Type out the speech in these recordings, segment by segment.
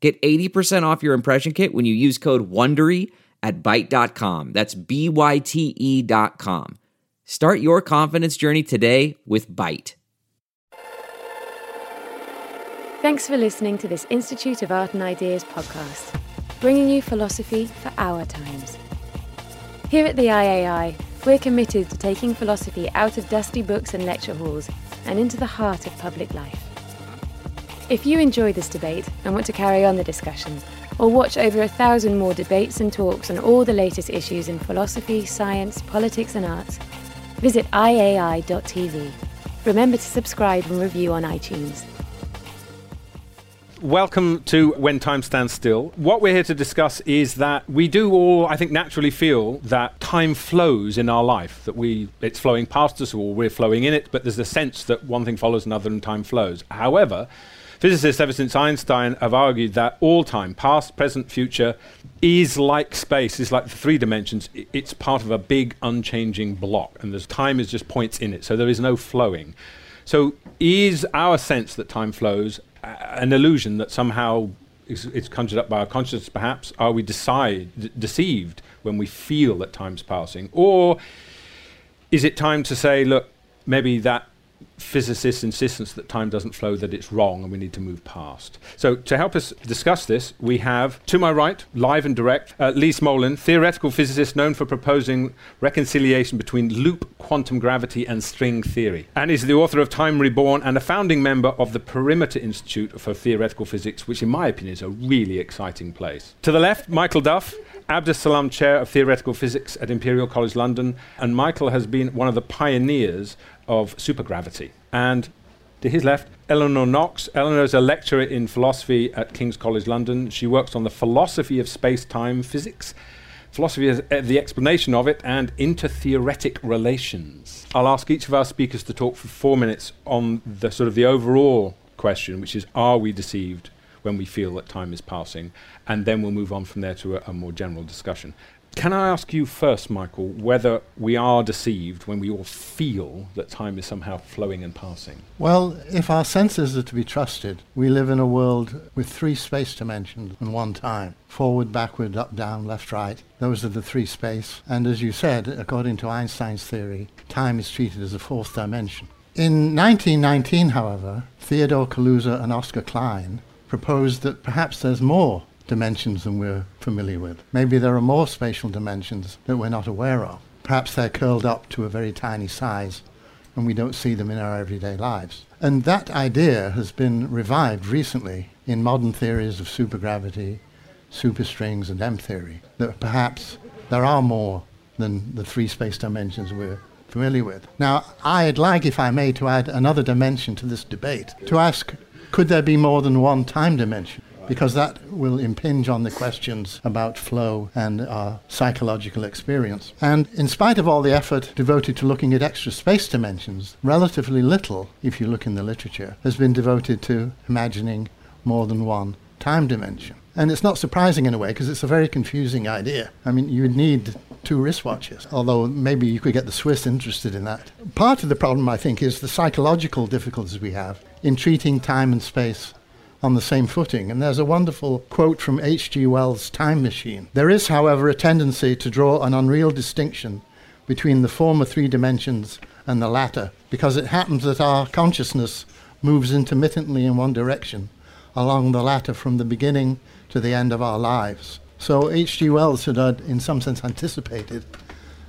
Get 80% off your impression kit when you use code WONDERY at Byte.com. That's B-Y-T-E dot com. Start your confidence journey today with Byte. Thanks for listening to this Institute of Art and Ideas podcast, bringing you philosophy for our times. Here at the IAI, we're committed to taking philosophy out of dusty books and lecture halls and into the heart of public life. If you enjoy this debate and want to carry on the discussion, or watch over a thousand more debates and talks on all the latest issues in philosophy, science, politics, and arts, visit iai.tv. Remember to subscribe and review on iTunes. Welcome to When Time Stands Still. What we're here to discuss is that we do all, I think, naturally feel that time flows in our life, that we it's flowing past us or we're flowing in it, but there's a sense that one thing follows another and time flows. However, physicists ever since Einstein have argued that all time, past, present, future, is like space, is like the three dimensions. It's part of a big unchanging block, and there's time is just points in it, so there is no flowing. So, is our sense that time flows an illusion that somehow it's conjured up by our consciousness, perhaps? Are we decide, deceived when we feel that time's passing? Or is it time to say, look, maybe that physicists' insistence that time doesn't flow, that it's wrong and we need to move past. So, to help us discuss this, we have to my right, live and direct, uh, Lee Smolin, theoretical physicist known for proposing reconciliation between loop quantum gravity and string theory, and is the author of Time Reborn and a founding member of the Perimeter Institute for Theoretical Physics, which, in my opinion, is a really exciting place. To the left, Michael Duff. Abdus Salam Chair of Theoretical Physics at Imperial College London, and Michael has been one of the pioneers of supergravity. And to his left, Eleanor Knox. Eleanor is a lecturer in philosophy at King's College London. She works on the philosophy of space time physics, philosophy as uh, the explanation of it, and intertheoretic relations. I'll ask each of our speakers to talk for four minutes on the sort of the overall question, which is are we deceived when we feel that time is passing? And then we'll move on from there to a, a more general discussion. Can I ask you first, Michael, whether we are deceived when we all feel that time is somehow flowing and passing? Well, if our senses are to be trusted, we live in a world with three space dimensions and one time forward, backward, up, down, left, right. Those are the three space. And as you said, according to Einstein's theory, time is treated as a fourth dimension. In 1919, however, Theodore Kaluza and Oscar Klein proposed that perhaps there's more dimensions than we're familiar with. Maybe there are more spatial dimensions that we're not aware of. Perhaps they're curled up to a very tiny size and we don't see them in our everyday lives. And that idea has been revived recently in modern theories of supergravity, superstrings, and M theory, that perhaps there are more than the three space dimensions we're familiar with. Now, I'd like, if I may, to add another dimension to this debate, to ask could there be more than one time dimension? Because that will impinge on the questions about flow and our psychological experience. And in spite of all the effort devoted to looking at extra space dimensions, relatively little, if you look in the literature, has been devoted to imagining more than one time dimension. And it's not surprising in a way because it's a very confusing idea. I mean, you need two wristwatches, although maybe you could get the Swiss interested in that. Part of the problem, I think, is the psychological difficulties we have in treating time and space on the same footing. And there's a wonderful quote from H.G. Wells' Time Machine. There is, however, a tendency to draw an unreal distinction between the former three dimensions and the latter, because it happens that our consciousness moves intermittently in one direction along the latter from the beginning to the end of our lives. So H.G. Wells had, uh, in some sense, anticipated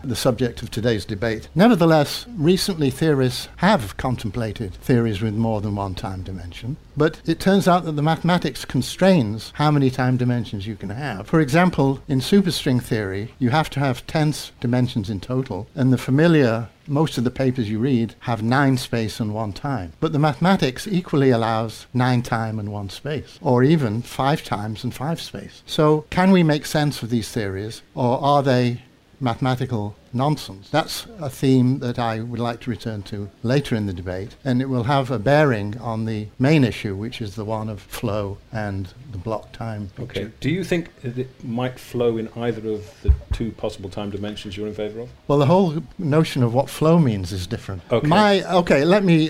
the subject of today's debate. Nevertheless, recently theorists have contemplated theories with more than one time dimension, but it turns out that the mathematics constrains how many time dimensions you can have. For example, in superstring theory, you have to have 10 dimensions in total, and the familiar most of the papers you read have nine space and one time. But the mathematics equally allows nine time and one space, or even five times and five space. So, can we make sense of these theories, or are they mathematical nonsense. That's a theme that I would like to return to later in the debate, and it will have a bearing on the main issue, which is the one of flow and the block time. Picture. Okay. Do you think that it might flow in either of the two possible time dimensions you're in favour of? Well, the whole notion of what flow means is different. Okay. My okay, let me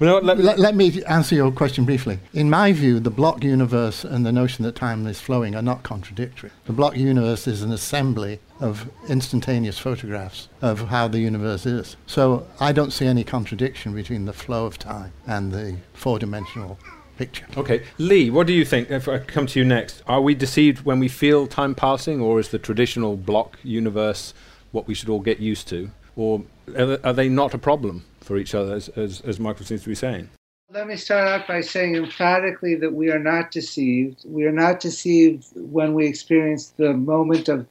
Well, let- let, let me answer your question briefly. In my view, the block universe and the notion that time is flowing are not contradictory. The block universe is an assembly of instantaneous photographs of how the universe is. So I don't see any contradiction between the flow of time and the four-dimensional picture. Okay. Lee, what do you think? If I come to you next, are we deceived when we feel time passing, or is the traditional block universe what we should all get used to? Or are are they not a problem for each other, as, as, as Michael seems to be saying? Let me start out by saying emphatically that we are not deceived. We are not deceived when we experience the moment of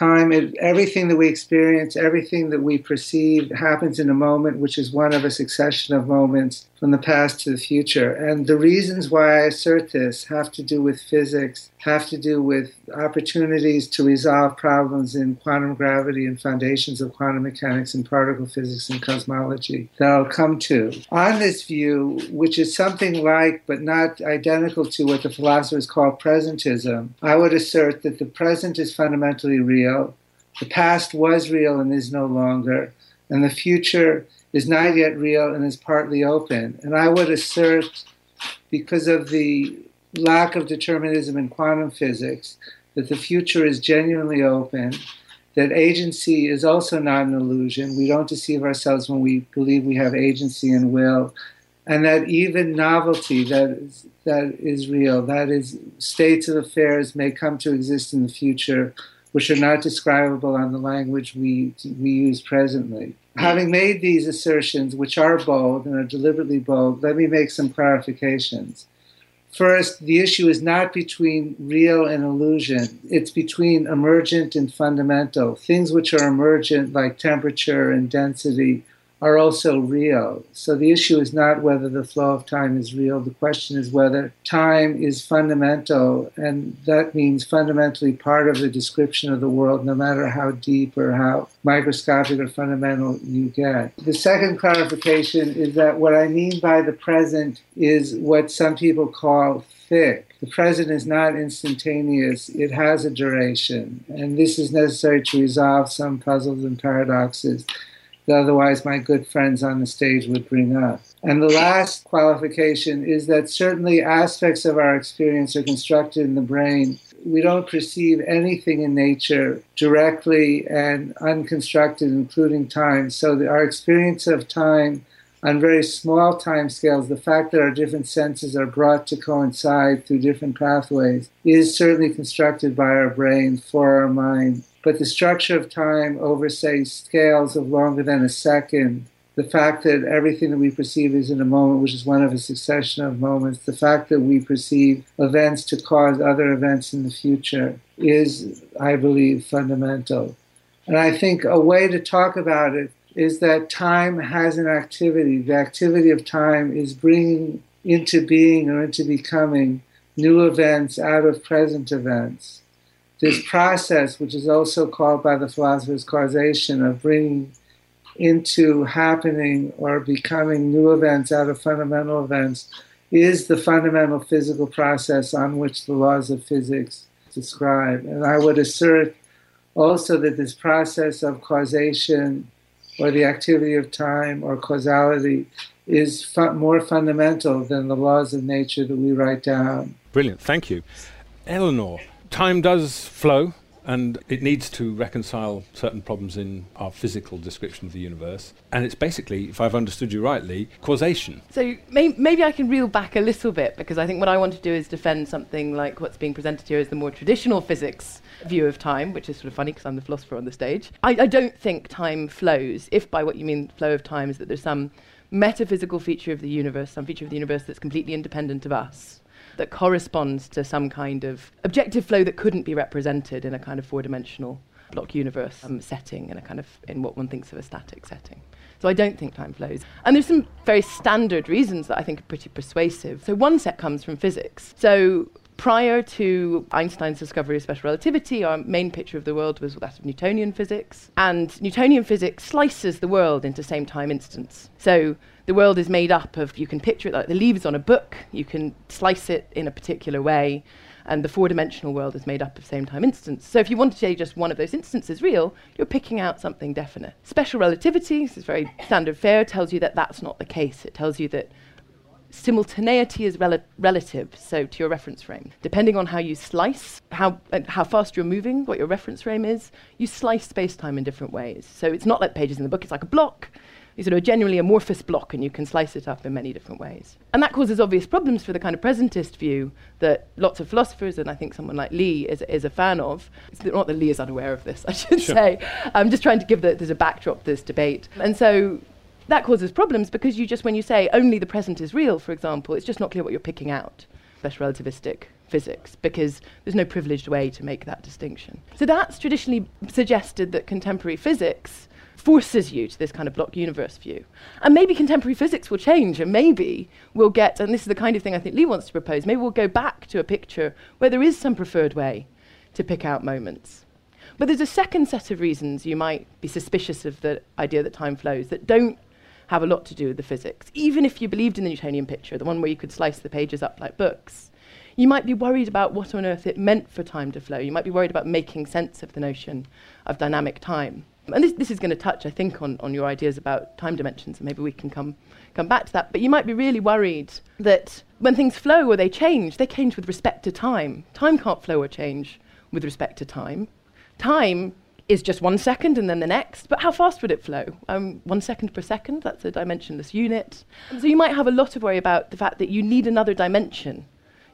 time. It, everything that we experience, everything that we perceive happens in a moment, which is one of a succession of moments from the past to the future. And the reasons why I assert this have to do with physics, have to do with opportunities to resolve problems in quantum gravity and foundations of quantum mechanics and particle physics and cosmology that I'll come to. On this view, which is something like but not identical to what the philosophers call presentism, I would assert that the present is fundamentally real, the past was real and is no longer, and the future is not yet real and is partly open. And I would assert, because of the lack of determinism in quantum physics, that the future is genuinely open, that agency is also not an illusion. We don't deceive ourselves when we believe we have agency and will, and that even novelty that is, that is real, that is, states of affairs may come to exist in the future, which are not describable on the language we, we use presently. Having made these assertions, which are bold and are deliberately bold, let me make some clarifications. First, the issue is not between real and illusion. It's between emergent and fundamental. Things which are emergent, like temperature and density, are also real. So the issue is not whether the flow of time is real. The question is whether time is fundamental, and that means fundamentally part of the description of the world, no matter how deep or how microscopic or fundamental you get. The second clarification is that what I mean by the present is what some people call thick. The present is not instantaneous, it has a duration, and this is necessary to resolve some puzzles and paradoxes that otherwise my good friends on the stage would bring up. And the last qualification is that certainly aspects of our experience are constructed in the brain. We don't perceive anything in nature directly and unconstructed, including time. So the, our experience of time on very small time scales, the fact that our different senses are brought to coincide through different pathways is certainly constructed by our brain for our mind. But the structure of time over, say, scales of longer than a second, the fact that everything that we perceive is in a moment, which is one of a succession of moments, the fact that we perceive events to cause other events in the future is, I believe, fundamental. And I think a way to talk about it is that time has an activity. The activity of time is bringing into being or into becoming new events out of present events. This process, which is also called by the philosophers causation, of bringing into happening or becoming new events out of fundamental events, is the fundamental physical process on which the laws of physics describe. And I would assert also that this process of causation or the activity of time or causality is fu- more fundamental than the laws of nature that we write down. Brilliant. Thank you. Eleanor, time does flow and it needs to reconcile certain problems in our physical description of the universe. And it's basically, if I've understood you rightly, causation. So may- maybe I can reel back a little bit because I think what I want to do is defend something like what's being presented here as the more traditional physics view of time, which is sort of funny because I'm the philosopher on the stage. I, I don't think time flows, if by what you mean flow of time is that there's some metaphysical feature of the universe, some feature of the universe that's completely independent of us, that corresponds to some kind of objective flow that couldn't be represented in a kind of four dimensional block universe um, setting, in a kind of in what one thinks of a static setting. So I don't think time flows. And there's some very standard reasons that I think are pretty persuasive. So one set comes from physics. So prior to Einstein's discovery of special relativity, our main picture of the world was that of Newtonian physics. And Newtonian physics slices the world into same time instants. So the world is made up of, you can picture it like the leaves on a book, you can slice it in a particular way, and the four dimensional world is made up of same time instants. So if you want to say just one of those instances real, you're picking out something definite. Special relativity, this is very standard fare, tells you that that's not the case. It tells you that simultaneity is rel- relative, so to your reference frame. Depending on how you slice, how, uh, how fast you're moving, what your reference frame is, you slice space time in different ways. So it's not like pages in the book, it's like a block. You sort of a genuinely amorphous block, and you can slice it up in many different ways. And that causes obvious problems for the kind of presentist view that lots of philosophers, and I think someone like Lee is, is a fan of. It's not that Lee is unaware of this, I should sure. say. I'm just trying to give that there's a backdrop to this debate. And so that causes problems because you just, when you say only the present is real, for example, it's just not clear what you're picking out. Special relativistic physics, because there's no privileged way to make that distinction. So that's traditionally suggested that contemporary physics forces you to this kind of block universe view. And maybe contemporary physics will change, and maybe we'll get, and this is the kind of thing I think Lee wants to propose, maybe we'll go back to a picture where there is some preferred way to pick out moments. But there's a second set of reasons you might be suspicious of the idea that time flows that don't have a lot to do with the physics. Even if you believed in the Newtonian picture, the one where you could slice the pages up like books, you might be worried about what on earth it meant for time to flow. You might be worried about making sense of the notion of dynamic time. And this, this is going to touch, I think, on, on your ideas about time dimensions, and maybe we can come, come back to that. But you might be really worried that when things flow or they change, they change with respect to time. Time can't flow or change with respect to time. Time is just one second and then the next, but how fast would it flow? Um, one second per second, that's a dimensionless unit. And so you might have a lot of worry about the fact that you need another dimension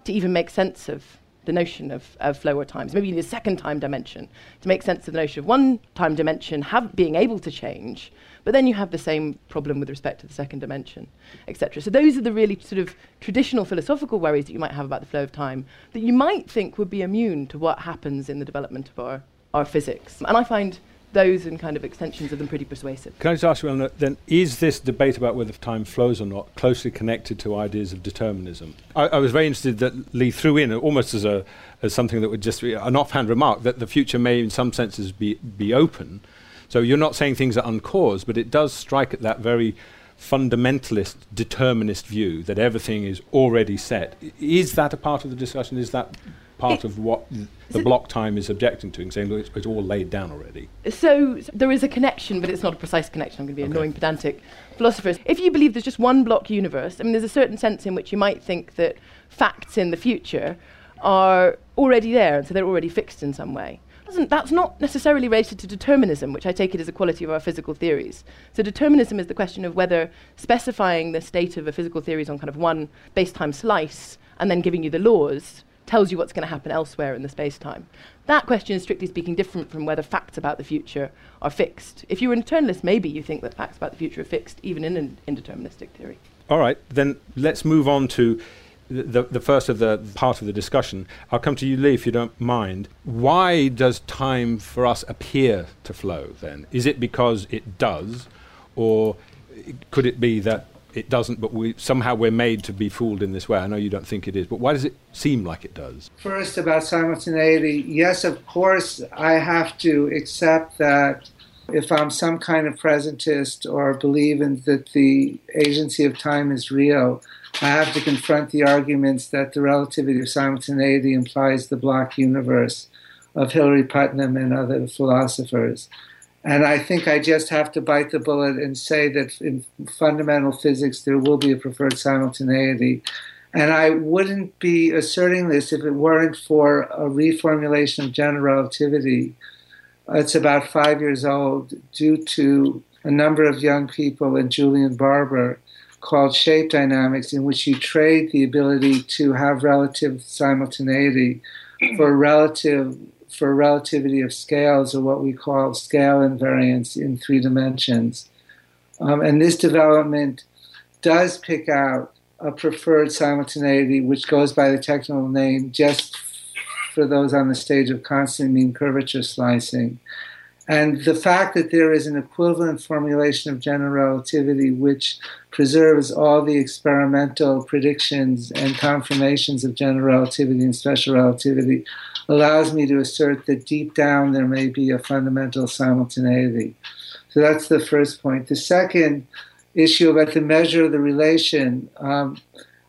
to even make sense of the notion of, of flow or times. Maybe a second time dimension to make sense of the notion of one time dimension have, being able to change, but then you have the same problem with respect to the second dimension, etc. So those are the really sort of traditional philosophical worries that you might have about the flow of time that you might think would be immune to what happens in the development of our our physics. And I find those and kind of extensions of them pretty persuasive. Can I just ask you, Eleanor, then, is this debate about whether time flows or not closely connected to ideas of determinism? I, I was very interested that Lee threw in, almost as, a, as something that would just be an offhand remark, that the future may in some senses be, be open. So you're not saying things are uncaused, but it does strike at that very fundamentalist determinist view that everything is already set. Is that a part of the discussion? Is that part of what the block time is objecting to and saying it's, it's, all laid down already. So, so, there is a connection, but it's not a precise connection. I'm going to be okay. annoying, pedantic philosophers. If you believe there's just one block universe, I mean, there's a certain sense in which you might think that facts in the future are already there, and so they're already fixed in some way. That's not necessarily related to determinism, which I take it as a quality of our physical theories. So determinism is the question of whether specifying the state of a physical theory is on kind of one space-time slice and then giving you the laws tells you what's going to happen elsewhere in the space time. That question is strictly speaking different from whether facts about the future are fixed. If you're an eternalist, maybe you think that facts about the future are fixed, even in an indeterministic theory. All right, then let's move on to the, the first of the part of the discussion. I'll come to you, Lee, if you don't mind. Why does time for us appear to flow then? Is it because it does, or could it be that it doesn't, but we somehow we're made to be fooled in this way. I know you don't think it is, but why does it seem like it does? First, about simultaneity, yes, of course, I have to accept that if I'm some kind of presentist or believe in that the agency of time is real, I have to confront the arguments that the relativity of simultaneity implies the block universe of Hilary Putnam and other philosophers. And I think I just have to bite the bullet and say that in fundamental physics there will be a preferred simultaneity. And I wouldn't be asserting this if it weren't for a reformulation of general relativity. It's about five years old, due to a number of young people and Julian Barbour called shape dynamics, in which you trade the ability to have relative simultaneity for relative for relativity of scales, or what we call scale invariance in three dimensions. Um, and this development does pick out a preferred simultaneity, which goes by the technical name just for those on the stage of constant mean curvature slicing. And the fact that there is an equivalent formulation of general relativity which preserves all the experimental predictions and confirmations of general relativity and special relativity allows me to assert that deep down there may be a fundamental simultaneity. So that's the first point. The second issue about the measure of the relation, um,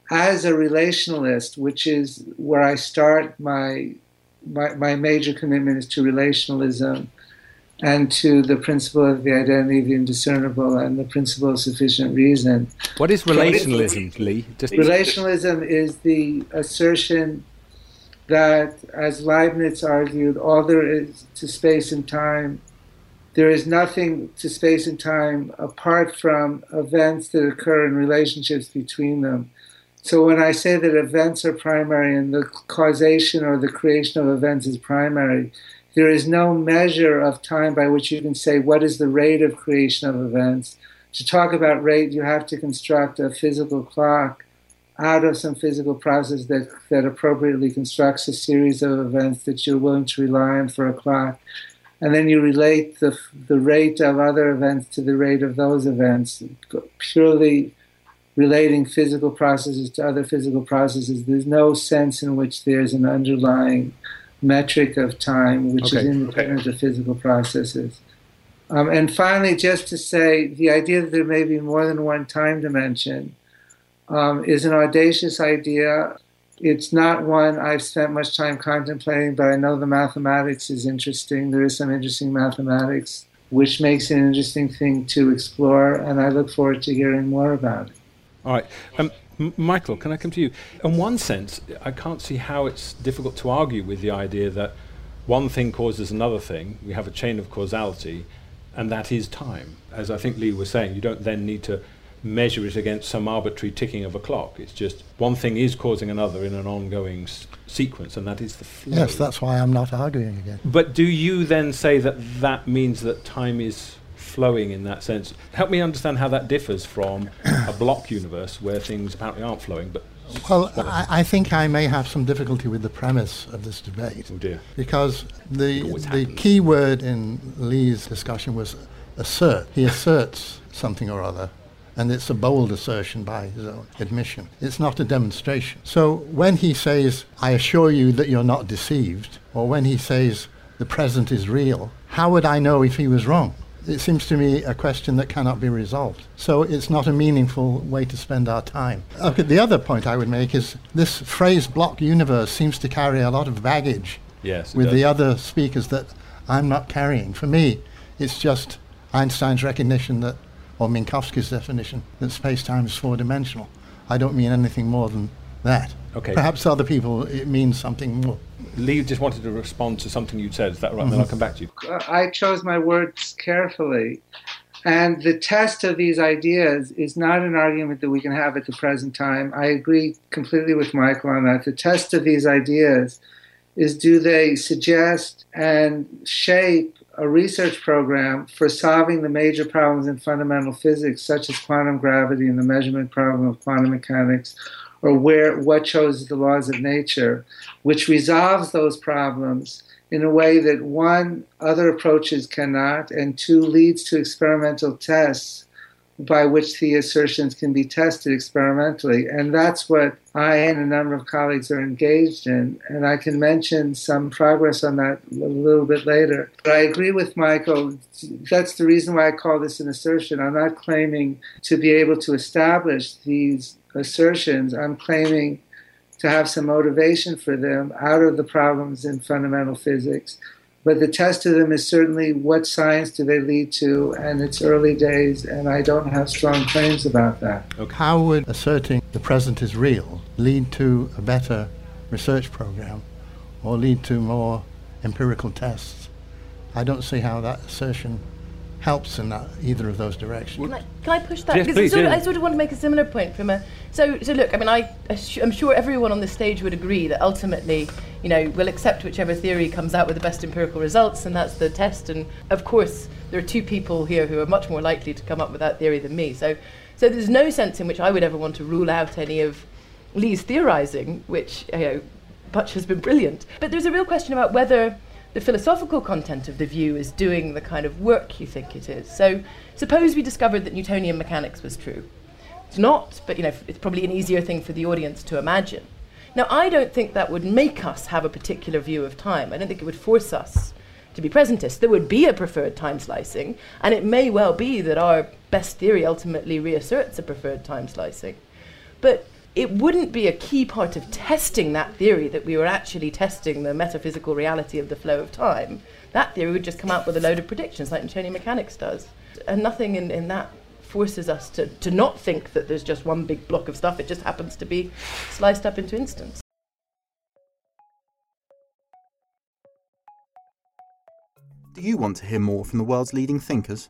as a relationalist, which is where I start my, my, my major commitment is to relationalism and to the principle of the identity of the indiscernible and the principle of sufficient reason. What is relationalism, Lee? Just relationalism is the assertion that, as Leibniz argued, all there is to space and time, there is nothing to space and time apart from events that occur in relationships between them. So when I say that events are primary and the causation or the creation of events is primary, there is no measure of time by which you can say what is the rate of creation of events. To talk about rate, you have to construct a physical clock out of some physical process that, that appropriately constructs a series of events that you're willing to rely on for a clock. And then you relate the, the rate of other events to the rate of those events, purely relating physical processes to other physical processes. There's no sense in which there's an underlying metric of time, which okay. is independent okay. of physical processes. Um, and finally, just to say, the idea that there may be more than one time dimension um, is an audacious idea. It's not one I've spent much time contemplating, but I know the mathematics is interesting. There is some interesting mathematics, which makes it an interesting thing to explore, and I look forward to hearing more about it. All right. Um, M- Michael, can I come to you? In one sense, I can't see how it's difficult to argue with the idea that one thing causes another thing. We have a chain of causality, and that is time. As I think Lee was saying, you don't then need to measure it against some arbitrary ticking of a clock. It's just one thing is causing another in an ongoing s- sequence, and that is the flow. Yes, that's why I'm not arguing again. But do you then say that that means that time is flowing in that sense. Help me understand how that differs from a block universe where things apparently aren't flowing, but well, I, I, think I may have some difficulty with the premise of this debate. Oh dear. Because the, the key word in Lee's discussion was assert. He asserts something or other, and it's a bold assertion by his own admission. It's not a demonstration. So when he says, I assure you that you're not deceived, or when he says, the present is real, how would I know if he was wrong? It seems to me a question that cannot be resolved. So it's not a meaningful way to spend our time. Okay, the other point I would make is this phrase block universe seems to carry a lot of baggage yes, with does. the other speakers that I'm not carrying. For me, it's just Einstein's recognition that, or Minkowski's definition, that space-time is four-dimensional. I don't mean anything more than that. Okay. Perhaps other people, it means something more. Lee just wanted to respond to something you said. Is that right? Mm-hmm. Then I'll come back to you. I chose my words carefully. And the test of these ideas is not an argument that we can have at the present time. I agree completely with Michael on that. The test of these ideas is do they suggest and shape a research program for solving the major problems in fundamental physics, such as quantum gravity and the measurement problem of quantum mechanics, or where what shows the laws of nature, which resolves those problems in a way that one other approaches cannot, and two leads to experimental tests by which the assertions can be tested experimentally. And that's what I and a number of colleagues are engaged in. And I can mention some progress on that a little bit later. But I agree with Michael. That's the reason why I call this an assertion. I'm not claiming to be able to establish these assertions, I'm claiming to have some motivation for them out of the problems in fundamental physics But the test of them is certainly what science do they lead to, and it's early days, and I don't have strong claims about that. Okay. How would asserting the present is real lead to a better research program or lead to more empirical tests? I don't see how that assertion helps in that, either of those directions. Can I, can I push that? Yes, please, sort yeah. of, I sort of want to make a similar point from a. So, so look, I mean, I, I'm sure everyone on this stage would agree that ultimately, you know, we'll accept whichever theory comes out with the best empirical results, and that's the test. And of course, there are two people here who are much more likely to come up with that theory than me. So, so there's no sense in which I would ever want to rule out any of Lee's theorizing, which you know, much has been brilliant. But there's a real question about whether the philosophical content of the view is doing the kind of work you think it is. So, suppose we discovered that Newtonian mechanics was true. It's not, but you know, it's probably an easier thing for the audience to imagine. Now, I don't think that would make us have a particular view of time. I don't think it would force us to be presentists. There would be a preferred time slicing, and it may well be that our best theory ultimately reasserts a preferred time slicing. But it wouldn't be a key part of testing that theory that we were actually testing the metaphysical reality of the flow of time. That theory would just come out with a load of predictions like Newtonian mechanics does. And nothing in, in that forces us to, to not think that there's just one big block of stuff, it just happens to be sliced up into instants. Do you want to hear more from the world's leading thinkers?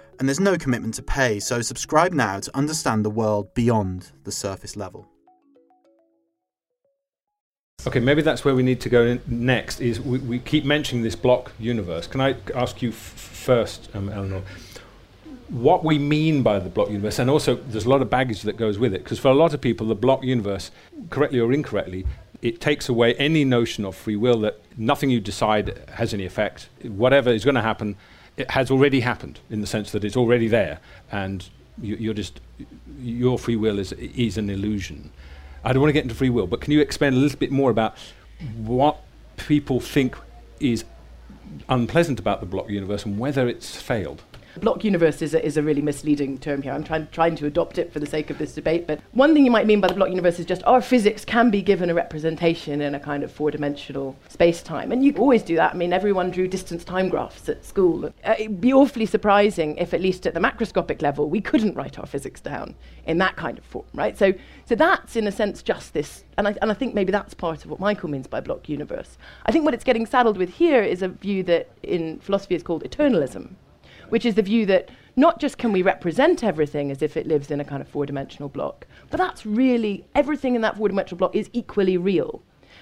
and there's no commitment to pay, so subscribe now to understand the world beyond the surface level. Okay, maybe that's where we need to go next. Is we, we keep mentioning this block universe. Can I ask you f- first, um, Eleanor, what we mean by the block universe, and also there's a lot of baggage that goes with it, because for a lot of people, the block universe, correctly or incorrectly, it takes away any notion of free will that nothing you decide has any effect. Whatever is going to happen it has already happened in the sense that it's already there, and you, are just your free will is is an illusion. I don't want to get into free will, but can you explain a little bit more about what people think is unpleasant about the block universe and whether it's failed? Block universe is a, is a really misleading term here. I'm trying, trying to adopt it for the sake of this debate. But one thing you might mean by the block universe is just our physics can be given a representation in a kind of four dimensional space time. And you always do that. I mean, everyone drew distance time graphs at school. Uh, it'd be awfully surprising if, at least at the macroscopic level, we couldn't write our physics down in that kind of form, right? So, so that's, in a sense, just this. And I, and I think maybe that's part of what Michael means by block universe. I think what it's getting saddled with here is a view that in philosophy is called eternalism which is the view that not just can we represent everything as if it lives in a kind of four dimensional block, but that's really everything in that four dimensional block is equally real.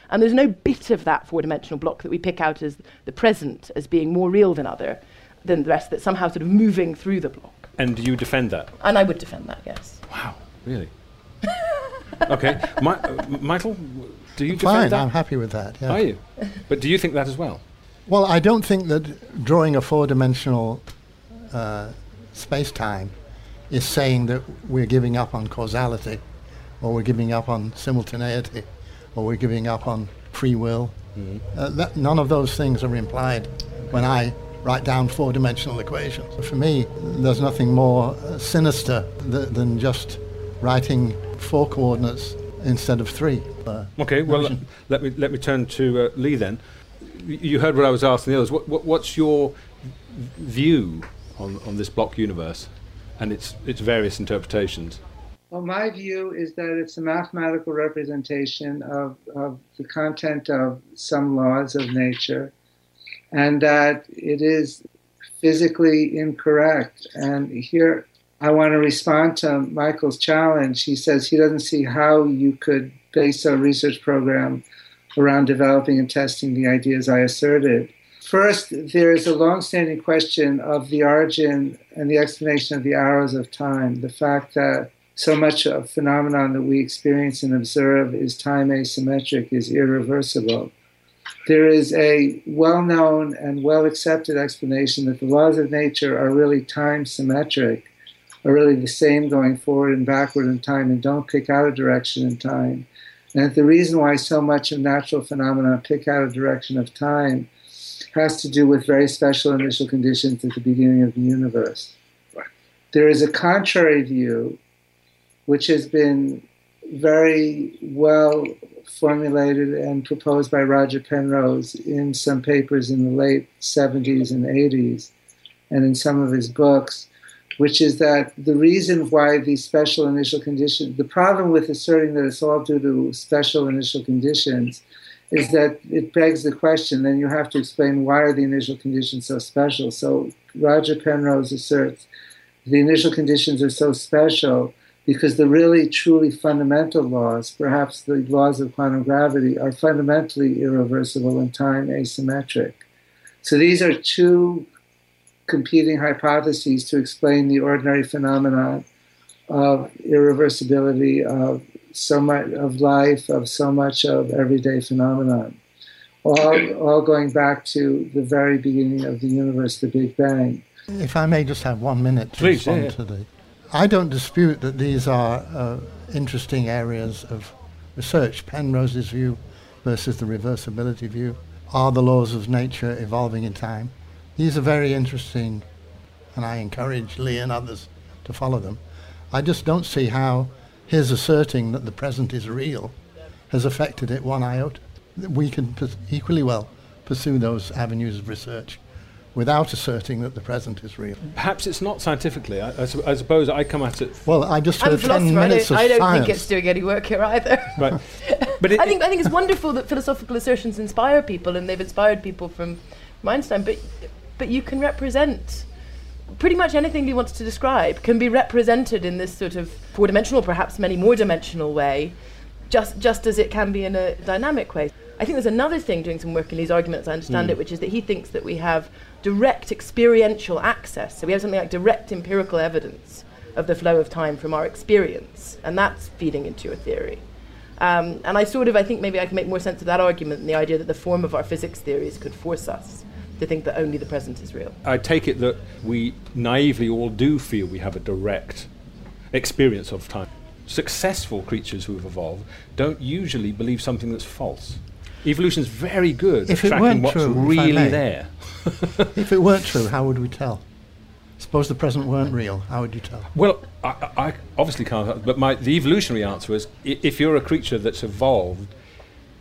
And there's no bit of that four dimensional block that we pick out as the present as being more real than other than the rest that's somehow sort of moving through the block. And do you defend that? And I would defend that, yes. Wow, really? okay. My, uh, Michael, do you Fine, defend that? I'm happy with that. Yeah. Are you? But do you think that as well? Well, I don't think that drawing a four dimensional uh, space time is saying that we're giving up on causality, or we're giving up on simultaneity, or we're giving up on free will. Mm-hmm. Uh, that, none of those things are implied when I write down four dimensional equations. For me, there's nothing more uh, sinister th- than just writing four coordinates instead of three. Uh, okay, well, uh, let me, let me turn to uh, Lee then. You heard what I was asking the others. What, what, what's your view on, on this block universe and its, its various interpretations? Well, my view is that it's a mathematical representation of, of the content of some laws of nature and that it is physically incorrect. And here I want to respond to Michael's challenge. He says he doesn't see how you could base a research program around developing and testing the ideas I asserted. First, there is a long-standing question of the origin and the explanation of the arrows of time. The fact that so much of phenomenon that we experience and observe is time asymmetric, is irreversible. there is a well known and well accepted explanation that the laws of nature are really time symmetric, are really the same going forward and backward in time and don't pick out a direction in time. And the reason why so much of natural phenomena pick out a direction of time has to do with very special initial conditions at the beginning of the universe. There is a contrary view, which has been very well formulated and proposed by Roger Penrose in some papers in the late 70s and 80s and in some of his books, which is that the reason why these special initial conditions, the problem with asserting that it's all due to special initial conditions is that it begs the question, then you have to explain why are the initial conditions so special. So Roger Penrose asserts the initial conditions are so special because the really truly fundamental laws, perhaps the laws of quantum gravity, are fundamentally irreversible and time asymmetric. So these are two competing hypotheses to explain the ordinary phenomenon of irreversibility of so much of life, of so much of everyday phenomenon. All, all going back to the very beginning of the universe, the Big Bang. If I may just have one minute to Please, respond yeah, yeah. to the. I don't dispute that these are uh, interesting areas of research. Penrose's view versus the reversibility view. Are the laws of nature evolving in time? These are very interesting, and I encourage Lee and others to follow them. I just don't see how his asserting that the present is real has affected it one iota. We can pers- equally well pursue those avenues of research without asserting that the present is real. Perhaps it's not scientifically. I, I su- I suppose I come at it. Well, I just I'm heard 10 philosopher. I minutes don't, of I don't science. think it's doing any work here either. Right. But it, I think I think it's wonderful that philosophical assertions inspire people, and they've inspired people from, from Einstein. But but you can represent pretty much anything he wants to describe can be represented in this sort of four-dimensional, perhaps many more dimensional way, just just as it can be in a dynamic way. I think there's another thing doing some work in these arguments. I understand it, which is that he thinks that we have direct experiential access. So we have something like direct empirical evidence of the flow of time from our experience, and that's feeding into your theory. Um, and I sort of, I think maybe I can make more sense of that argument than the idea that the form of our physics theories could force us to think that only the present is real. I take it that we naively all do feel we have a direct experience of time. Successful creatures who have evolved don't usually believe something that's false. Evolution's very good If at it tracking weren't what's true, really may. there. If it weren't true, how would we tell? Suppose the present weren't real, how would you tell? Well, I, I obviously can't, but my, the evolutionary answer is if you're a creature that's evolved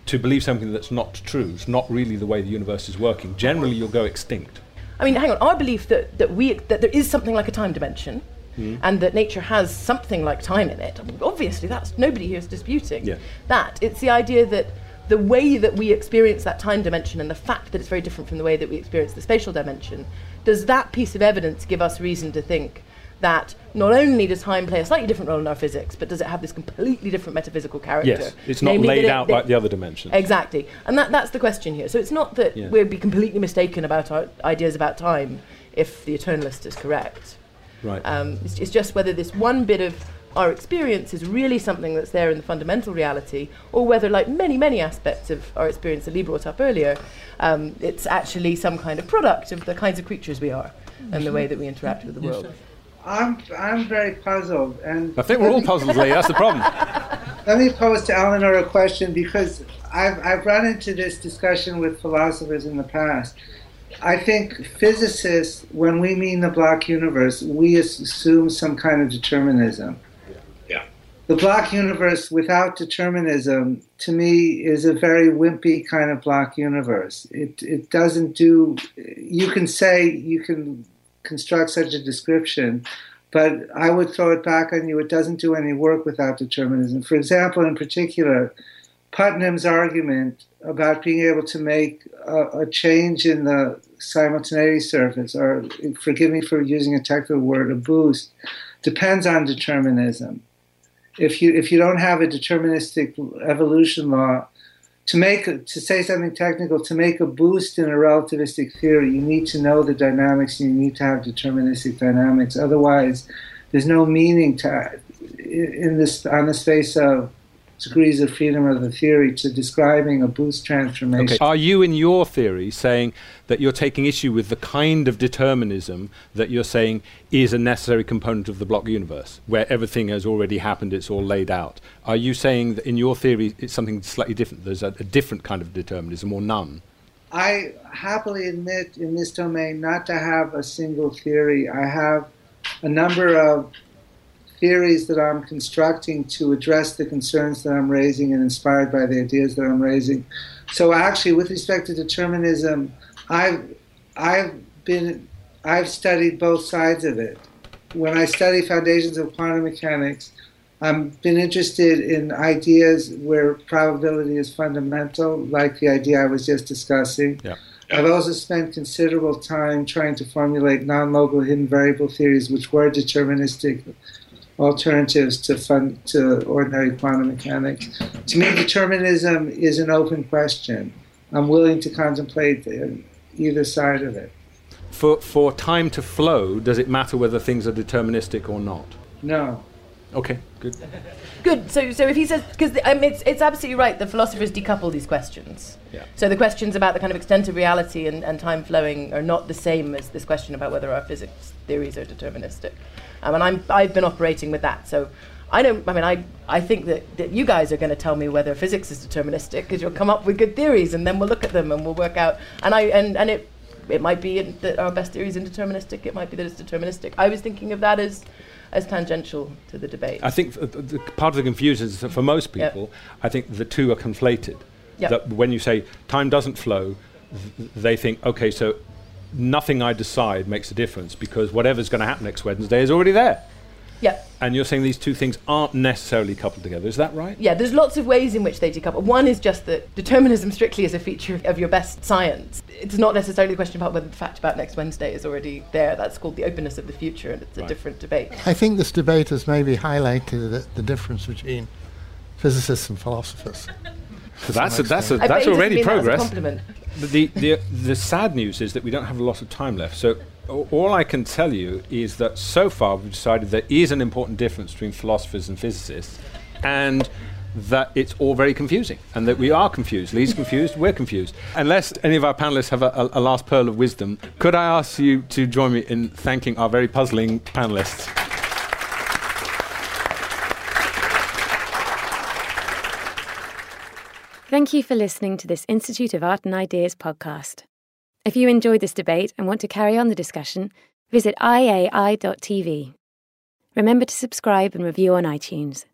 to believe something that's not true, it's not really the way the universe is working, generally you'll go extinct. I mean, hang on. Our belief that, that we that there is something like a time dimension, hmm. and that nature has something like time in it. Obviously, that's nobody here is disputing Yeah. that. It's the idea that the way that we experience that time dimension and the fact that it's very different from the way that we experience the spatial dimension. Does that piece of evidence give us reason to think that not only does time play a slightly different role in our physics, but does it have this completely different metaphysical character? Yes, it's not laid it- out that- like the other dimensions. Exactly. And that, that's the question here. So it's not that Yeah. we'd be completely mistaken about our ideas about time if the eternalist is correct. Right. Um, it's, it's just whether this one bit of our experience is really something that's there in the fundamental reality, or whether, like many, many aspects of our experience that Lee brought up earlier, um, it's actually some kind of product of the kinds of creatures we are and the way that we interact with the world. I'm, I'm very puzzled. And I think we're all puzzled, Lee. That's the problem. Let me pose to Eleanor a question because I've, I've run into this discussion with philosophers in the past. I think physicists, when we mean the block universe, we assume some kind of determinism. Yeah. The block universe without determinism, to me, is a very wimpy kind of block universe. It, it doesn't do, you can say, you can construct such a description, but I would throw it back on you. It doesn't do any work without determinism. For example, in particular, Putnam's argument about being able to make a, a change in the simultaneity surface, or forgive me for using a technical word, a boost, depends on determinism. If you if you don't have a deterministic evolution law, to make to say something technical, to make a boost in a relativistic theory, you need to know the dynamics. and You need to have deterministic dynamics. Otherwise, there's no meaning to in this on the space of degrees of freedom of the theory to describing a boost transformation. Okay. Are you, in your theory, saying that you're taking issue with the kind of determinism that you're saying is a necessary component of the block universe, where everything has already happened, it's all laid out? Are you saying that in your theory it's something slightly different? There's a, a different kind of determinism or none? I happily admit in this domain not to have a single theory. I have a number of theories that I'm constructing to address the concerns that I'm raising and inspired by the ideas that I'm raising. So actually, with respect to determinism, I've I've been I've studied both sides of it. When I study foundations of quantum mechanics, I've been interested in ideas where probability is fundamental, like the idea I was just discussing. Yeah. I've also spent considerable time trying to formulate non-local hidden variable theories, which were deterministic alternatives to fun, to ordinary quantum mechanics. To me, determinism is an open question. I'm willing to contemplate either side of it. For for time to flow, does it matter whether things are deterministic or not? No. Okay, good. Good. So, so if he says, because mean, it's, it's absolutely right. The philosophers decouple these questions. Yeah. So the questions about the kind of extent of reality and, and time flowing are not the same as this question about whether our physics theories are deterministic. Um, and I'm, I've been operating with that. So I don't, I mean, I, I think that, that you guys are going to tell me whether physics is deterministic because you'll come up with good theories and then we'll look at them and we'll work out. And, I, and, and it, it might be that our best theory is indeterministic, it might be that it's deterministic. I was thinking of that as, as tangential to the debate. I think th- part of the confusion is that for most people. I think the two are conflated. That when you say time doesn't flow, th- they think, okay, so nothing I decide makes a difference because whatever's going to happen next Wednesday is already there. Yeah. And you're saying these two things aren't necessarily coupled together. Is that right? Yeah, there's lots of ways in which they decouple. One is just that determinism strictly is a feature of your best science. It's not necessarily the question about whether the fact about next Wednesday is already there. That's called the openness of the future, and it's a different debate. I think this debate has maybe highlighted the, the difference between physicists and philosophers. So that's a, that's a, that's already progress. That the, the, the sad news is that we don't have a lot of time left. So all I can tell you is that so far we've decided there is an important difference between philosophers and physicists, and that it's all very confusing, and that we are confused. Lee's confused, we're confused. Unless any of our panelists have a, a, a last pearl of wisdom, could I ask you to join me in thanking our very puzzling panelists? Thank you for listening to this Institute of Art and Ideas podcast. If you enjoyed this debate and want to carry on the discussion, visit iai.tv. Remember to subscribe and review on iTunes.